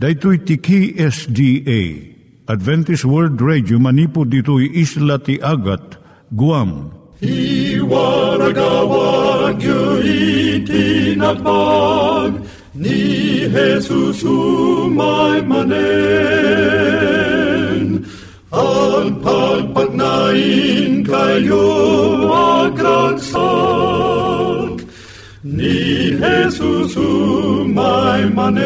Daitui tiki SDA Adventist World Radio manipud ditui isla ti Agat Guam. I waragawag itinatpag ni Jesus umay manen. Ang pagpagnain kayo agkansak ni Jesus umay manen.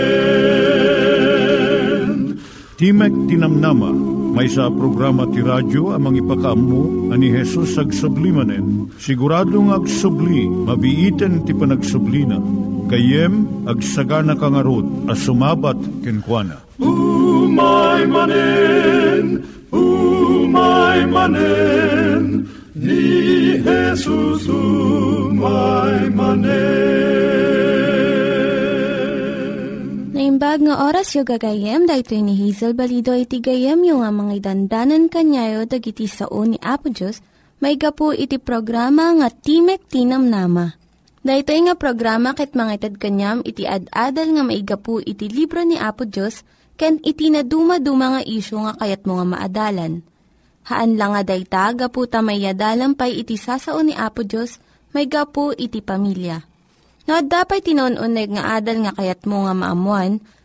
Timek Tinamnama, may sa programa ti radyo amang ipakaammo ani Jesus ag sublimanen. Siguradong ag subli, mabiiten ti panagsublina. Kayem ag sagana kangarot as sumabat kenkwana. Umay manen, umay manen, ni Jesus umay manen. Nga oras yung gagayem, dahil ni Hazel Balido iti gayem yung nga mga dandanan kanyayo dagiti sao ni Apo Diyos, may gapu iti programa nga Timek Tinam Nama. Dahito nga programa ket mga itad kanyam iti ad-adal nga maigapu iti libro ni Apo Diyos, ken iti na dumaduma nga isyo nga kayat mo nga maadalan. Haan lang nga dayta, gapu tamayadalam pay iti sasao ni Apo Diyos, may gapu iti pamilya. No, dapat tinon-uneg nga adal nga kayat mo nga maamuan,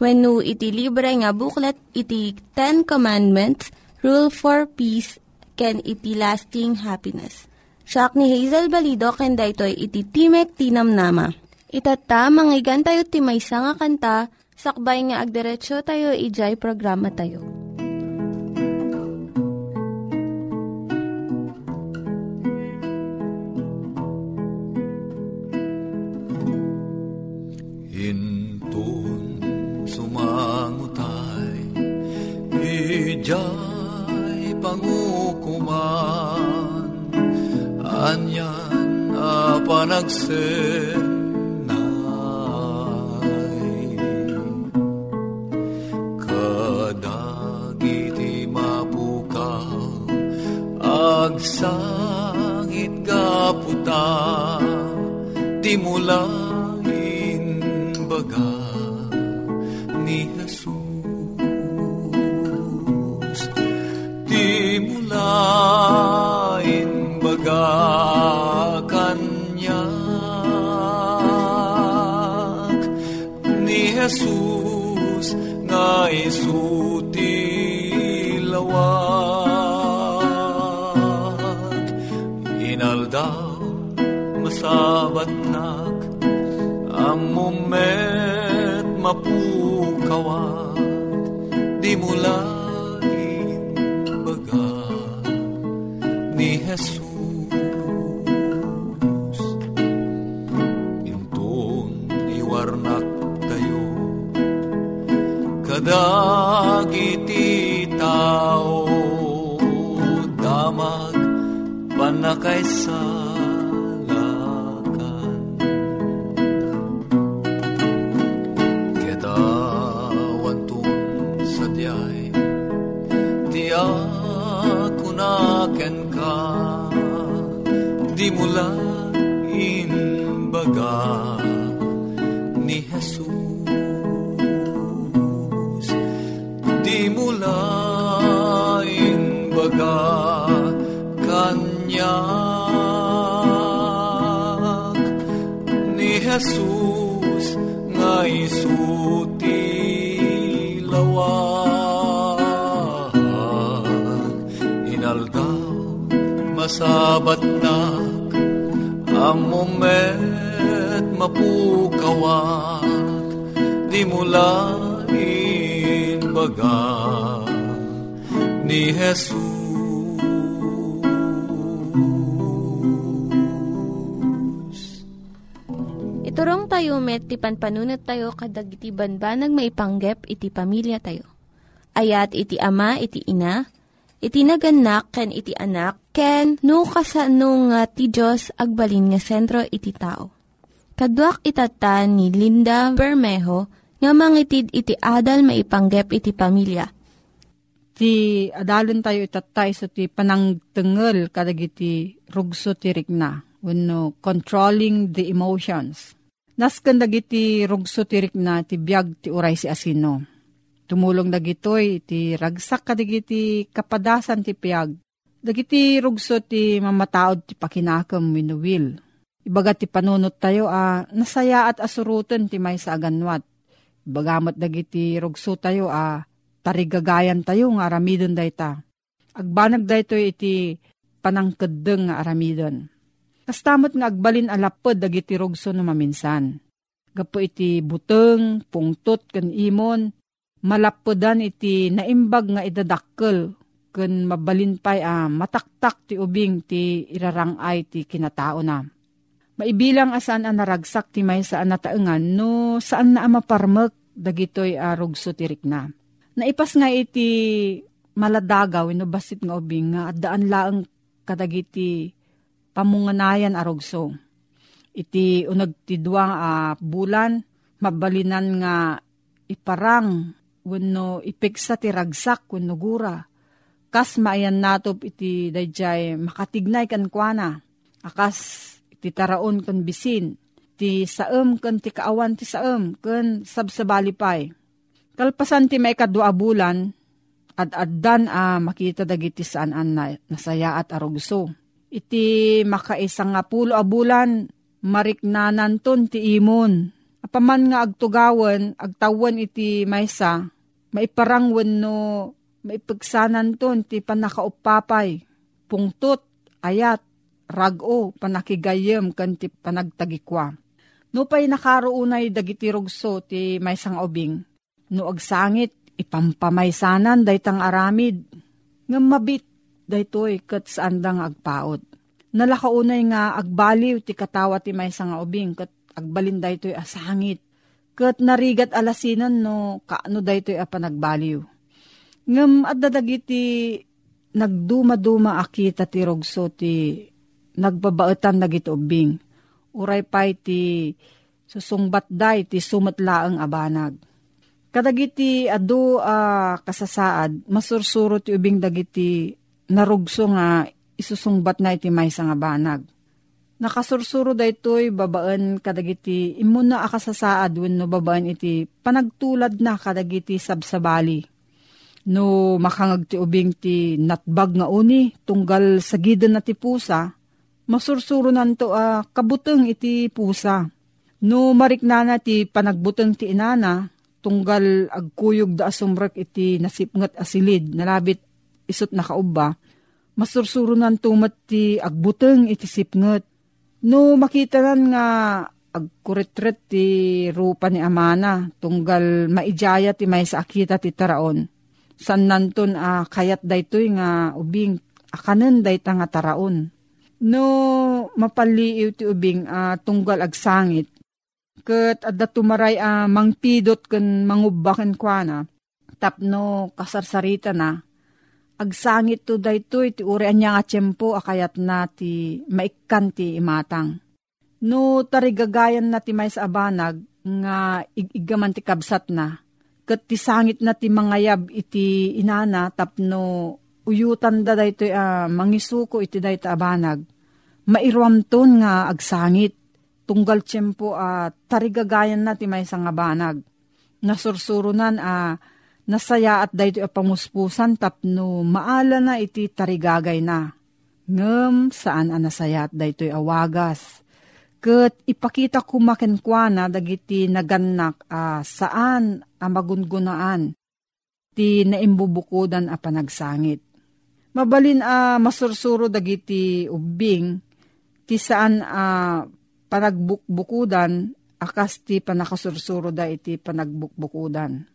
No iti libre nga booklet, iti Ten Commandments, Rule for Peace, can iti lasting happiness. Siya ni Hazel Balido, ken daytoy iti Timek Tinam Nama. Itata, manggigan tayo timaysa nga kanta, sakbay nga agderetsyo tayo, ijay programa tayo. Ijay pangukuman. Anyan a panagsenay. Kadagiti mapukaw Agsangit kaputa. Di mapukawat di mulain baga ni Jesus. Intun iwarnak tayo kadagiti tao damag panakaisalakan inaldaw masabat nak ang moment mapukawak di mula baga ni Jesus Iturong tayo met, ti panpanunat tayo kadag iti banbanag maipanggep iti pamilya tayo. ayat iti ama iti ina, iti naganak ken iti anak, ken no, kasano nga ti Diyos agbalin nga sentro iti tao. Kaduak itatan ni Linda Bermejo nga mangitid iti adal maipanggep iti pamilya. Ti adalon tayo itatay so ti panangtengel kadagiti rugso ti rikna. Wano, controlling the emotions. Naskan dagiti rugso ti rikna ti biag ti uray si asino. Tumulong dagitoy ti ragsak kadagiti kapadasan ti piag. Dagiti rugso ti mamataod ti pakinakam winuwil. Ibaga ti panunot tayo a ah, nasaya at asurutan ti may sa aganwat Bagamat dagiti rugso tayo a ah, tarigagayan tayo nga aramidon dayta. Agbanag dayto iti panangkedeng nga aramidon. Kastamot nga agbalin alapod dagiti rugso no maminsan. Gapo iti buteng, pungtot ken imon, malapodan iti naimbag nga idadakkel ken mabalin pay a ah, mataktak ti ubing ti irarangay ti kinatao na. Maibilang asan ang naragsak ti may saan nataengan no saan na amaparmek dagitoy arugso tirik na. Naipas nga iti maladagaw ino basit nga ubing nga daan laeng kadagiti pamunganayan arugso. Iti unag ti duwang uh, bulan mabalinan nga iparang wenno ipeksa ti ragsak wenno gura. Kas maayan natop iti dayjay makatignay kan kuana. Akas iti taraon kan bisin ti saem ken ti kaawan ti saem ken sabsabali. Kalpasan ti may kadua bulan, at addan a ah, makita dagiti saan an na, nasaya at arugso. Iti makaisang nga pulo a bulan, mariknanan ton ti imon. Apaman nga agtugawan, agtawan iti maysa, maiparangwan no maipagsanan ton ti panakaupapay, pungtot, ayat, rago, panakigayem, kan ti panagtagikwa. No pa'y nakaroonay dagiti rugso ti may sang ubing. No agsangit, ipampamaysanan daytang aramid. Nga mabit daytoy kat saan dang agpaot. Nalakaunay nga agbaliw ti katawa ti may sang ubing kat agbalin daytoy asangit. Kat narigat alasinan no kaano daytoy a panagbaliw. Ngam at dadagiti nagduma-duma akita ti rugso ti nagbabaetan dagiti ubing uray pay ti susungbat day ti sumatlaang abanag. Kadagiti adu uh, kasasaad, masursuro ti ubing dagiti narugso nga isusungbat na iti may nga banag. Nakasursuro da ito'y babaan kadagiti imuna akasasaad wenno babaan iti panagtulad na kadagiti sabsabali. No makangag ti ubing ti natbag nga uni tunggal sa gidan na ti pusa, masursuro nanto a uh, kabuteng iti pusa. No mariknana ti panagbuteng ti inana, tunggal agkuyog da asumrek iti nasipngat asilid, nalabit isot na kauba, masursuro nanto mat ti agbuteng iti sipngat. No makita nan nga agkuretret ti rupa ni Amana, tunggal maijaya ti may sa akita ti taraon. San nanton a uh, kayat daytoy nga ubing akanen dayta nga taraon no mapaliiw ti ubing uh, tunggal agsangit. Kat adda tumaray a uh, mangpidot ken mangubaken kwa tapno kasarsarita na. Agsangit to daytoy ti uri anya nga tiyempo akayat na ti maikkan ti imatang. No tarigagayan na ti may sa abanag nga igigaman ti kabsat na. Kat ti sangit na ti mangayab iti inana tapno uyutan da dayto uh, mangisuko iti dayto abanag. Mairuamton nga agsangit. Tunggal tiyempo uh, tarigagayan na ti may nga banag. Nasursurunan a uh, nasaya at dayto pamuspusan tapno maala na iti tarigagay na. Ngem saan ang nasaya at dayto awagas. Kat ipakita kumakenkwana dagiti naganak uh, saan ang magungunaan ti naimbubukudan a panagsangit Mabalin a uh, masursuro dagiti ubing ti saan a uh, panagbukbukudan akas ti panakasursuro da iti panagbukbukudan.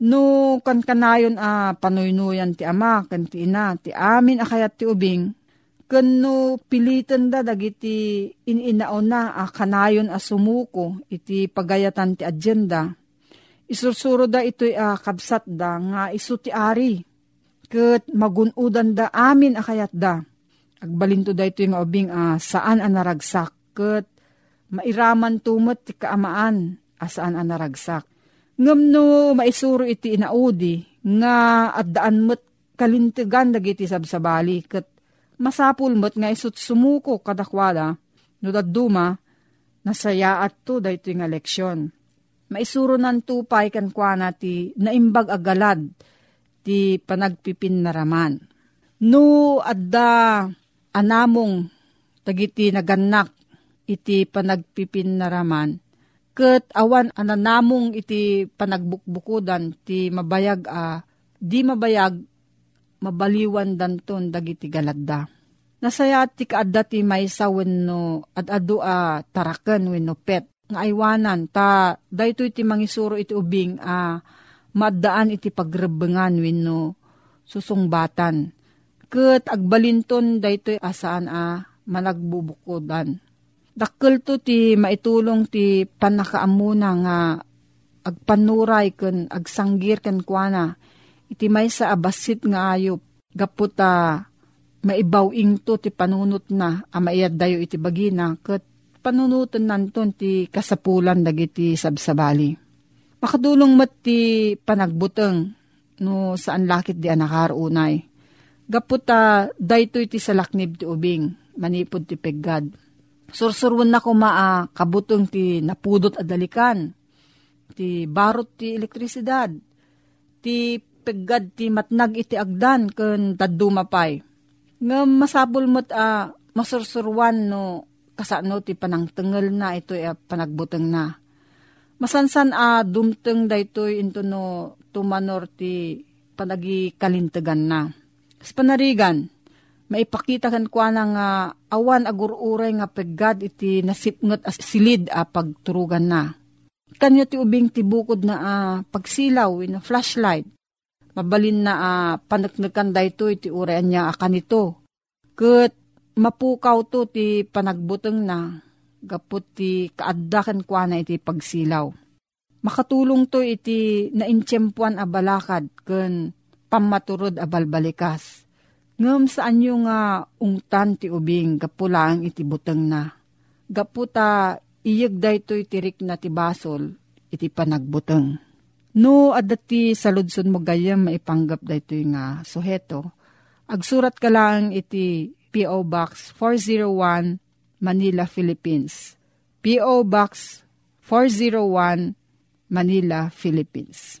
No kan kanayon a uh, panuynuyan ti ama kan ti ina ti amin akayat ti ubing ken no pilitan da dagiti ininaon na a kanayon a sumuko iti pagayatan ti agenda Isursuro da ito'y uh, kabsat da nga isu ti ari. Kat magunudan da amin akayat da. Agbalinto da ito yung ubing uh, saan ang naragsak. Kat mairaman tumot ti kaamaan asaan ang naragsak. Ngam no maisuro iti inaudi nga at daan mo't kalintigan dagiti sabsabali kat masapul mo't nga isut sumuko kadakwada no daduma nasaya at to da ito nga leksyon maisuro nan tupay kan kwa ti naimbag agalad ti panagpipin naraman. No adda anamong tagiti naganak iti panagpipin naraman, ket awan ananamong iti panagbukbukudan ti mabayag a di mabayag mabaliwan danton dagiti galadda. Nasaya ti kaadda ti maysa wenno at adu a taraken wenno pet nga aywanan ta dayto iti mangisuro iti ubing a uh, maddaan iti pagrebengan wenno susungbatan. Ket agbalinton daytoy asaan a managbubukodan. Dakkel ti maitulong ti panakaamuna nga agpanuray ken agsanggir ken kuana iti maysa abasit nga ayop gaputa maibawing to ti panunot na a maiyad dayo iti bagina ket panunutan nanton ti kasapulan dagiti sabsabali. Makadulong mat ti panagbuteng no saan lakit di anakarunay. Gaputa daytoy ti salaknib ti ubing manipod ti peggad. Sursurwan na ko maa kabutong ti napudot adalikan. Ti barot ti elektrisidad. Ti peggad ti matnag iti agdan ken tadumapay. Nga masabol mo't a uh, masursurwan no kasano ti panangtengel na ito ay panagbuteng na. Masansan a uh, dumteng da ito into no tumanor ti panagi kalintegan na. Sa panarigan, maipakita kan kwa nga uh, awan agururay nga peggad iti nasipngot as silid a uh, pagturugan na. Kanyo ti ubing ti bukod na uh, pagsilaw in a flashlight. Mabalin na uh, panaknakan da ito iti urayan niya akan ito. Kat mapukaw to ti panagbuteng na, gapot ti kaaddakan kwa na iti pagsilaw. Makatulong to iti naintsyempuan a balakad ken pamaturod a balbalikas. Ngem saan yung nga ungtan ti ubing gapulang iti buteng na. Gaputa iyeg dayto itirik na ti basol iti panagbuteng. No adati sa ludson mo gayam maipanggap dayto nga suheto. Agsurat ka lang iti P.O. Box 401, Manila, Philippines. P.O. Box 401, Manila, Philippines.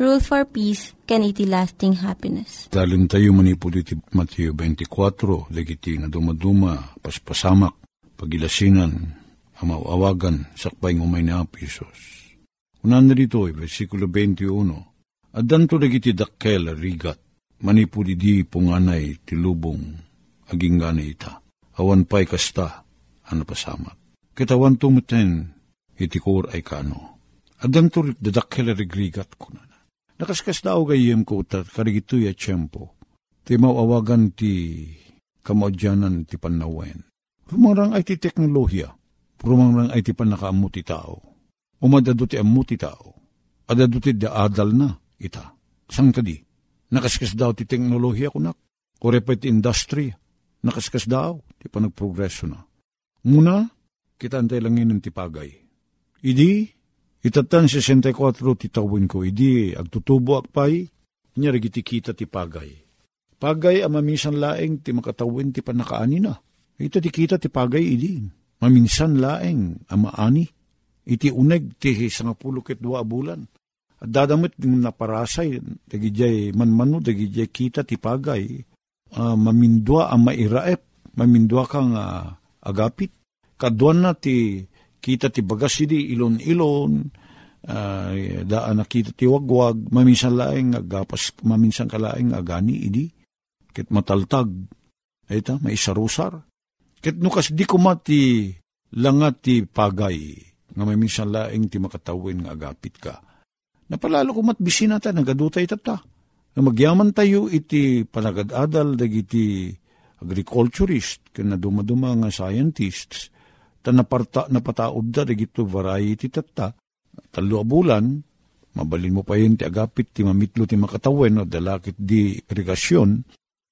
Rule for Peace, can iti lasting happiness. Dalim tayo manipod iti Matthew 24, dagiti nga dumaduma, paspasamak, pagilasinan, amawawagan, sakbay ngumay na Apisos. Unan na dito, versikulo 21, Adan to dagiti dakkel rigat, manipod di punganay tilubong, aging gana ita. Awan pa'y kasta, ano pasamat. Kitawan tumuten, itikur ay kano. Adan turik dadakkel rigrigat ko na. Nakaskas daw gayem ko tat karigitoy at tiyempo. Ti mawawagan ti kamaudyanan ti panawen. Rumarang ay ti teknolohiya. Rumarang ay ti panakaamu ti tao. Umadado ti amu ti tao. Adado ti adal na ita. Sang kadi. Nakaskas daw ti teknolohiya kunak. Korepet industry nakaskas daw, ti pa nagprogreso na. Muna, kita antay lang yun ti pagay. Idi, itatan 64 ti tawin ko, idi, agtutubo akpay, niya kita ti pagay. Pagay ang maminsan laeng ti makatawin ti panakaani na. Ito ti kita ti pagay idi. Maminsan laeng ang maani. Iti uneg ti sangapulo ket dua bulan. At dadamit ng naparasay, dagijay manmano, dagijay kita ti pagay, uh, mamindwa ang mairaep, mamindwa kang uh, agapit. Kaduan na ti kita ti bagas idi ilon-ilon, uh, daan nakita ti wagwag, maminsan laeng agapas, maminsan kalaeng agani idi ket mataltag, ita, may isarusar. Ket nukas di kumati langat ti pagay, nga may minsan laing ti makatawin nga agapit ka. Napalalo kumat bisina ta, nagadutay tata. Nga magyaman tayo iti panagadadal dagiti agriculturist, na dumaduma nga scientists, ta naparta, napataod da dagito variety tata, talo bulan, mabalin mo pa yun ti agapit ti mamitlo ti makatawin o dalakit di irigasyon,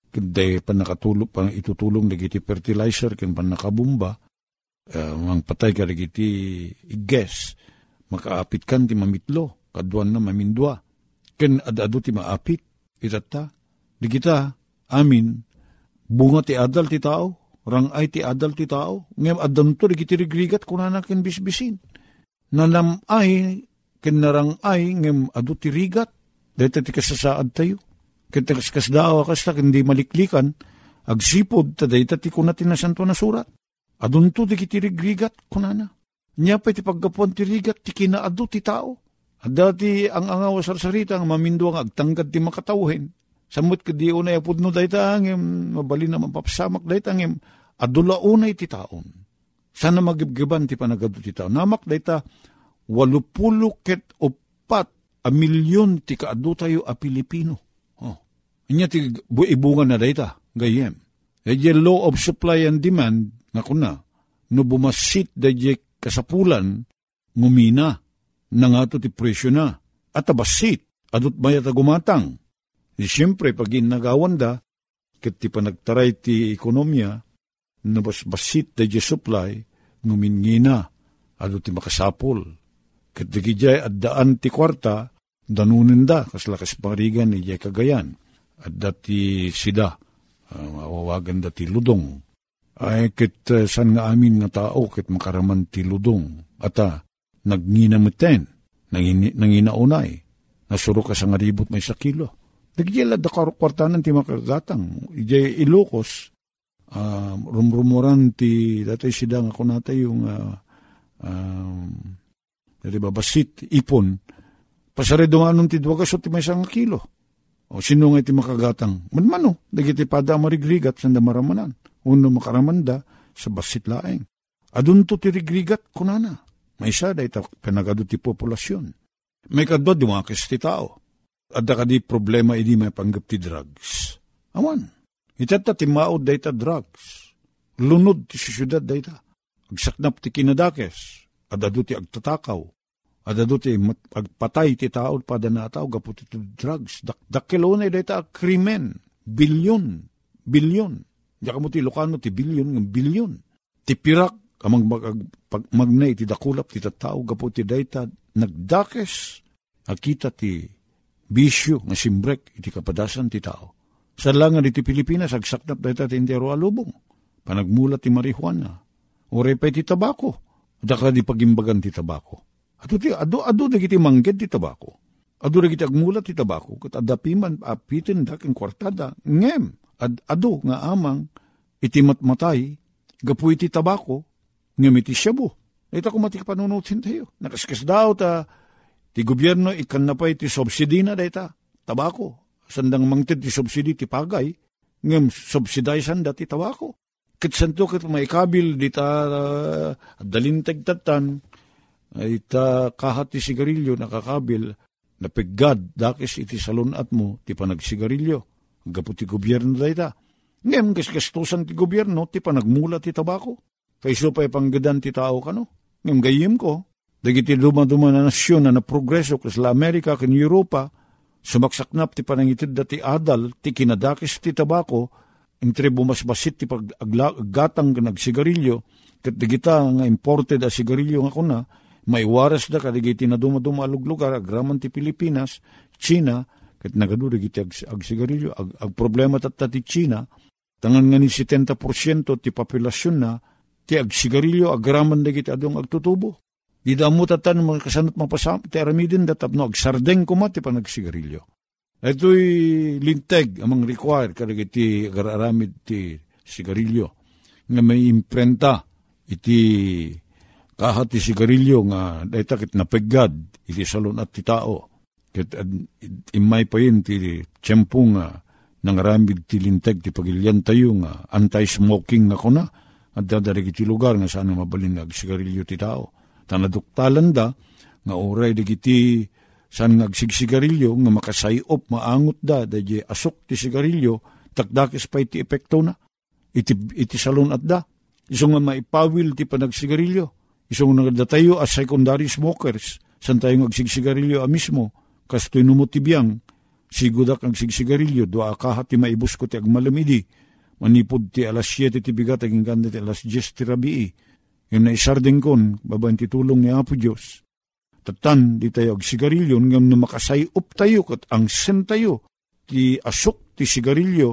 Kundi pa nakatulong, pa itutulong dagiti fertilizer, ken pa nakabumba, uh, mang patay ka dagiti iges, makaapit kan ti mamitlo, kaduan na mamindwa, ken adado ti maapit, itata, di kita, amin, bunga ti adal ti tao, rangay ti adal ti tao, ngem adam to, di rigrigat kunana ken bisbisin. Nanam ay, ken narangay, ngem adu ti rigat, dito ti kasasaad tayo Kitakas kas dawa kas ta hindi maliklikan, agsipod ta dayta ti kunatin na santo na surat. Adun to di kitirigrigat kunana. Nya pa ti paggapuan ti rigat ti kinaado ti tao. At dati ang angaw sarsarita ang mamindo ang agtanggad ti makatawin. Samot ka di unay apod no dayta angem, mabali na mapapasamak dayta angem, adula unay ti taon. Sana magibgiban ti panagado ti tao. Namak dayta, walupulo ket upat a milyon ti kaado tayo a Pilipino Inya ti ibungan na dayta, gayem. Dayjay law of supply and demand, nga kuna, no bumasit dayjay kasapulan, ngumina, na nga ti presyo na, at abasit, adot mayat gumatang. Di siyempre, pag inagawan da, kat ti panagtaray ti ekonomiya, na basit dayjay supply, ngumingina, adot ti makasapol. Kat di at daan ti kwarta, danunin da, kaslakas parigan ni kagayan at dati sida, uh, mawawagan dati ludong. Ay kit uh, san nga amin nga tao kit makaraman ti ludong. At uh, nagninamiten, nangin, nanginaunay, nasuro ka sa nga ribot may sa Nagyela da kwartanan ti makagatang. Ijay ilokos, uh, rumrumuran ti dati sida nga kunata yung uh, um, dati babasit, ipon, pasare dumanon ti dwagas o ti may isang kilo. O sino nga iti makagatang? Manmano, dagiti pada marigrigat sanda maramanan. Uno makaramanda sa basit laeng. Adun to ti rigrigat kunana. May isa da ita panagado ti populasyon. May kadwa dumakis ti tao. Adda ka di problema idi may panggap ti drugs. Awan. Itata ti maod da ita drugs. Lunod ti syudad da ita. Agsaknap ti kinadakes. Adado ti agtatakaw Adado ti pagpatay ti tao pada na tao gapu ti drugs. Dak dakilo na ita krimen. Bilyon. Bilyon. Diya ka mo ti Lucano ti bilyon ng bilyon. Ti pirak amang mag, pag, magnay ti dakulap ti tao gapu ti dayta nagdakes akita ti bisyo nga simbrek iti kapadasan ti tao. Sa langan iti Pilipinas agsaknap dayta ti intero alubong. Panagmulat ti marihuana. Ore pa ti tabako. Daka di pagimbagan ti tabako Ado ti ado ado dagiti mangged ti tabako. Ado dagiti agmulat ti tabako ket adapiman apitin daking kwartada ngem ad ado nga amang iti matmatay gapu iti tabako ngem iti shabu. Ita ko mati panunutin tayo. Nakaskas daw ta ti gobyerno ikan na pa iti subsidi na dayta tabako. Sandang mangted ti subsidi ti pagay ngem subsidizan dati tabako. Ket santo ket maikabil dita uh, dalintag tatan ay ta kahat ti sigarilyo nakakabil napiggad dakis iti salunat mo ti panagsigarilyo. Gapu ti gobyerno da ita. Ngem kaskastusan ti gobyerno ti panagmula ti tabako. Kayso pa ipanggadan ti tao kano. Ngem gayim ko. Dagiti dumaduma na nasyon na naprogreso kasla Amerika kan Europa sumaksaknap ti panangitid da ti adal ti kinadakis ti tabako entre bumasbasit ti paggatang nagsigarilyo kat digita nga imported a sigarilyo nga kuna may waras da kadigiti na dumaduma lugar, agraman ti Pilipinas, China, ket nagadu dagiti ag, ag sigarilyo ag, ag problema tat ti China tangan nga ni 70% ti populasyon na ti ag sigarilyo agraman dagiti adong agtutubo di damo tatan mga kasanot mapasam ti aramidin datapno ag sardeng kuma ti panagsigarilyo. Ito'y linteg amang require kadagiti agararamid ti sigarilyo. Nga may imprenta iti kahat ti sigarilyo nga dayta kit napegad iti salon at ti tao. Ket imay pa yun ti tiyempo nga nangaramid ti linteg ti pagilyan tayo nga anti-smoking nga kuna at dadarig iti lugar nga saan mabalin nga agsigarilyo ti tao. Tanaduktalan da nga oray dagiti saan nga agsigsigarilyo nga makasayop maangot da dadya asok ti sigarilyo takdakis pa iti epekto na iti, iti salon at da. Iso nga maipawil ti panagsigarilyo. Iso nga nagdatayo as secondary smokers san tayo agsigsigarilyo a mismo kastoy numutibiyang, sigudak ang sigsigarilyo, doa kahat ti maibus ko ti agmalamidi, manipod ti alas 7 ti bigat, aging ganda ti alas 10 ti rabii, yung naisardeng kon, babayan ti tulong ni Apo Diyos. Tatan, di tayo agsigarilyo, ngam na makasayop tayo, kat ang sen tayo, ti asok ti sigarilyo,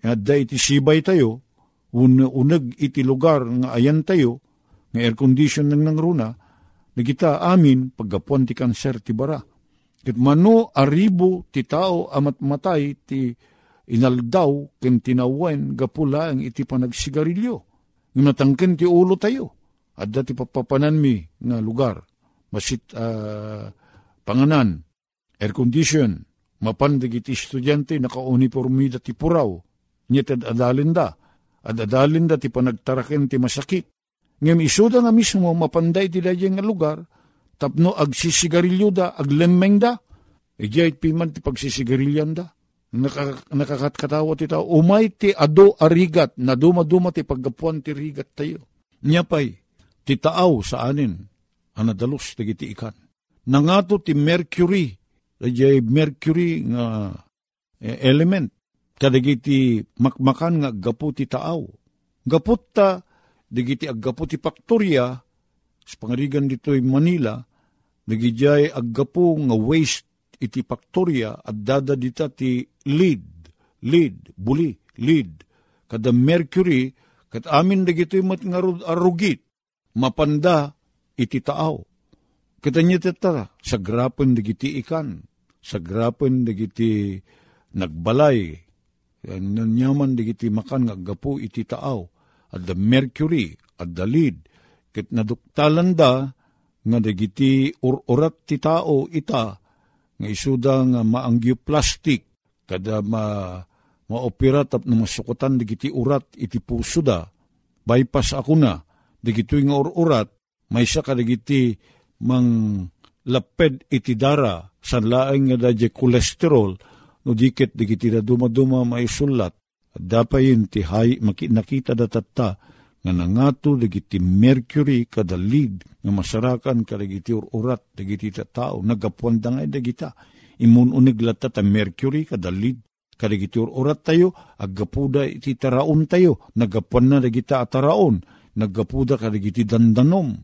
da iti sibay tayo, un unag iti lugar nga ayan tayo, nga air condition nang nangruna, nagita amin paggapuan ti kanser ti bara Ket mano aribo ti tao amat matay ti inaldaw ken tinawen gapula ang iti panagsigarilyo. Nga natangken ti ulo tayo. At dati papapanan mi nga lugar. Masit uh, panganan, air condition, mapandig iti estudyante naka-uniformida ti puraw. Nyet ad adalinda. Ad adalinda ti panagtaraken ti masakit. Ngem isuda nga mismo mapanday ti dayeng nga lugar, tapno agsisigarilyo da, aglemmeng da. Ijay piman ti pagsisigarilyan da. Naka, nakakatkatawa ti tao. Umay ti ado arigat, na dumaduma ti paggapuan ti rigat tayo. Nyapay, ti taaw sa anin, anadalos ti giti ikan. Nangato ti mercury, ijay mercury nga eh, element, kadagiti makmakan nga gapu ti taaw. Gaput ta, digiti aggapu ti faktorya, sa pangarigan dito'y Manila, nagijay aggapo nga waste iti faktorya at dada dita ti lead, lead, buli, lead. Kada mercury, kat amin dagito'y mat nga arugit, mapanda iti taaw. Kita niya tata, sa grapen dagiti ikan, sa grapen dagiti nagbalay, nanyaman dagiti makan nga gapo iti taaw, at the mercury, at the lead, Ket naduktalan da, nga dagiti urat ti tao ita, nga isuda nga maanggyo plastic, kada ma maopera tap na masukutan dagiti urat iti puso da, bypass ako na, dagiti nga urat, may siya kadagiti mang laped iti dara, san laeng nga dadya kolesterol, no dikit dagiti da dumaduma may sulat, at dapay yun ti hay, nakita datatta, nga nangato dagiti mercury kada lead nga masarakan kadagiti urat dagiti tao nagapuan nga dagita imun unig lata ta mercury kada lead kadagiti urat tayo agapuda iti taraon tayo nagapuan na dagita ataraon nagapuda kadagiti dandanom.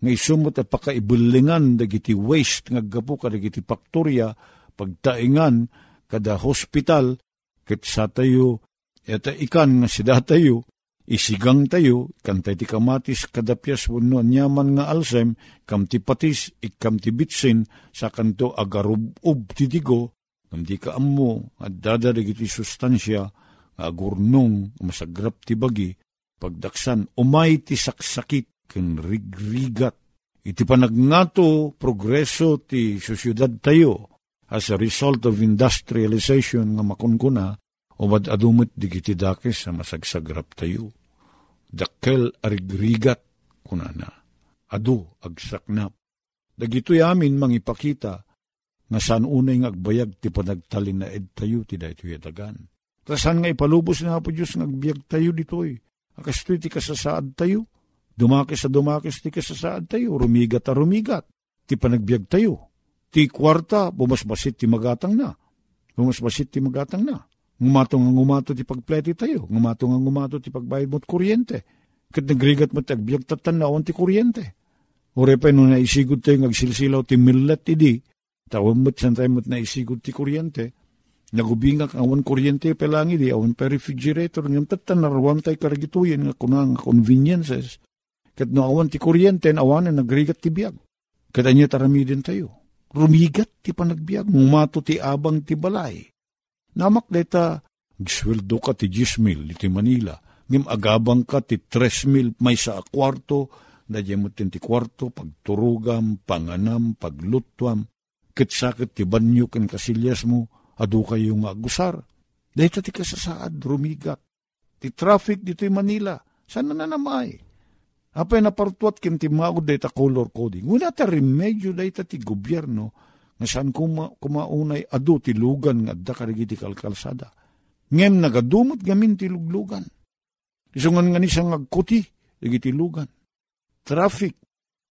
Nga isumot at pakaibulingan dagiti waste nga gapu kadagiti faktorya pagtaingan kada hospital ket sa tayo eta ikan nga sida tayo isigang tayo, kantay ti kamatis kadapyas wano nyaman nga alsem, kam ti patis, ikam ti bitsin, sa kanto agarub-ub ti digo, kam ti kaammo, at dadarig iti sustansya, agurnong, masagrap ti bagi, pagdaksan, umay ti saksakit, ken rigrigat. Iti panagnato, progreso ti sosyudad tayo, as a result of industrialization nga makunkuna, umad adumit digiti dakes sa masagsagrap tayo dakkel arigrigat kunana. Adu agsaknap. Dagitoy amin mangipakita nga saan unay nga agbayag ti panagtalin na ed tayo ti daytoy adagan. Tasan nga ipalubos na po Diyos nga agbayag tayo ditoy. Akastoy ti kasasaad tayo. Dumakis sa dumakis ti kasasaad tayo. Rumigat a rumigat. Ti panagbiag tayo. Ti kwarta, bumasbasit ti magatang na. Bumasbasit ti magatang na. Ngumato nga ngumato ti pagpleti tayo. Ngumato nga ngumato ti pagbayad mo't kuryente. Kat nagrigat mo tagbiag tatanawan ti kuryente. Ure pa nung naisigod tayo ngagsilsilaw ti millet ti di. Tawag mo't san tayo mo't naisigod ti kuryente. Nagubingak awan kuryente pelangi di awan pa refrigerator ngam tatan narawam tay karagituyen nga kunang conveniences. Kat no awan ti kuryente awan na nagrigat ti biyag. Kadanya tarami din tayo. Rumigat ti panagbiag, mumato ti abang ti balay. Namak deta, gsweldo ka ti 10 mil iti Manila, ngim agabang ka ti 3 mil may sa kwarto, mo ti kwarto, pagturugam, panganam, paglutwam, kitsakit ti banyo ken kasilyas mo, adu kayo nga agusar. Dahita ti kasasaad, rumigat. Ti traffic dito Manila, sana na namay. Apay napartuat kim ti maud dayta color coding. Una ta remedyo dayta ti gobyerno nga saan kuma, kumaunay adu ti lugan nga adda karigi ti kalkalsada. Ngem nagadumot gamin ti luglugan. Isungan nga ni siyang agkuti, ti lugan. Traffic,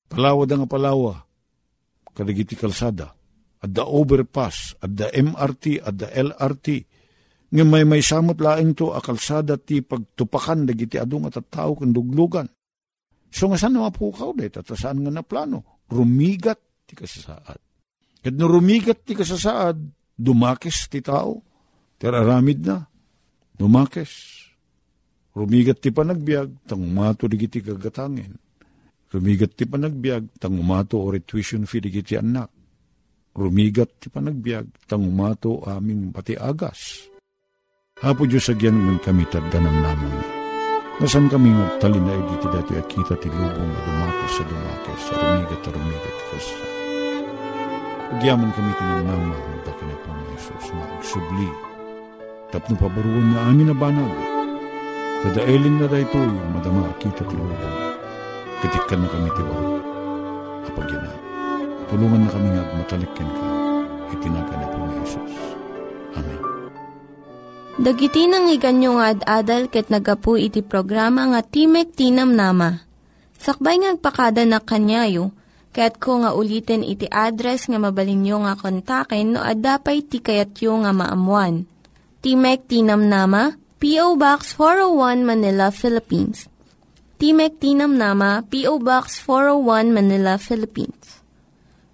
palawa da nga palawa, kadagi ti kalsada. Adda overpass, adda MRT, adda LRT. Ngem may may samot laing to a ti pagtupakan dagiti adu nga tattao ken duglugan So nga saan mapukaw de, tatasaan nga na plano, rumigat ti kasasaad. Kat no rumigat ti kasasaad, dumakes ti tao, tiraramid na, dumakes. Rumigat ti panagbiag, tang umato di kiti kagatangin. Rumigat ti panagbiag, tang umato or tuition fee di kiti anak. Rumigat ti panagbiag, tang umato aming pati agas. Hapo Diyos agyan man kami tagdanam naman Nasan kami magtalin na editi dati at kita ti lubong na dumakos sa dumakos, sa rumigat at rumigat kas. Agyaman kami tinanama, magdaki na po ni Jesus, magsubli. Tapno pabaruan na amin na banag. Dadaelin na da ito yung madama kita ti lubong. Katikan na kami ti waro. Apag yan Tulungan na kami nga matalikin ka. Itinaga na po ni Jesus. Amen. Dagiti nang iganyo nga ad-adal ket nagapu iti programa nga Timek Tinam Nama. Sakbay ngagpakada na kanyayo, ket ko nga ulitin iti address nga mabalinyo nga kontaken no ad-dapay tikayatyo nga maamuan. Timek Tinam Nama, P.O. Box 401 Manila, Philippines. Timek Tinam Nama, P.O. Box 401 Manila, Philippines.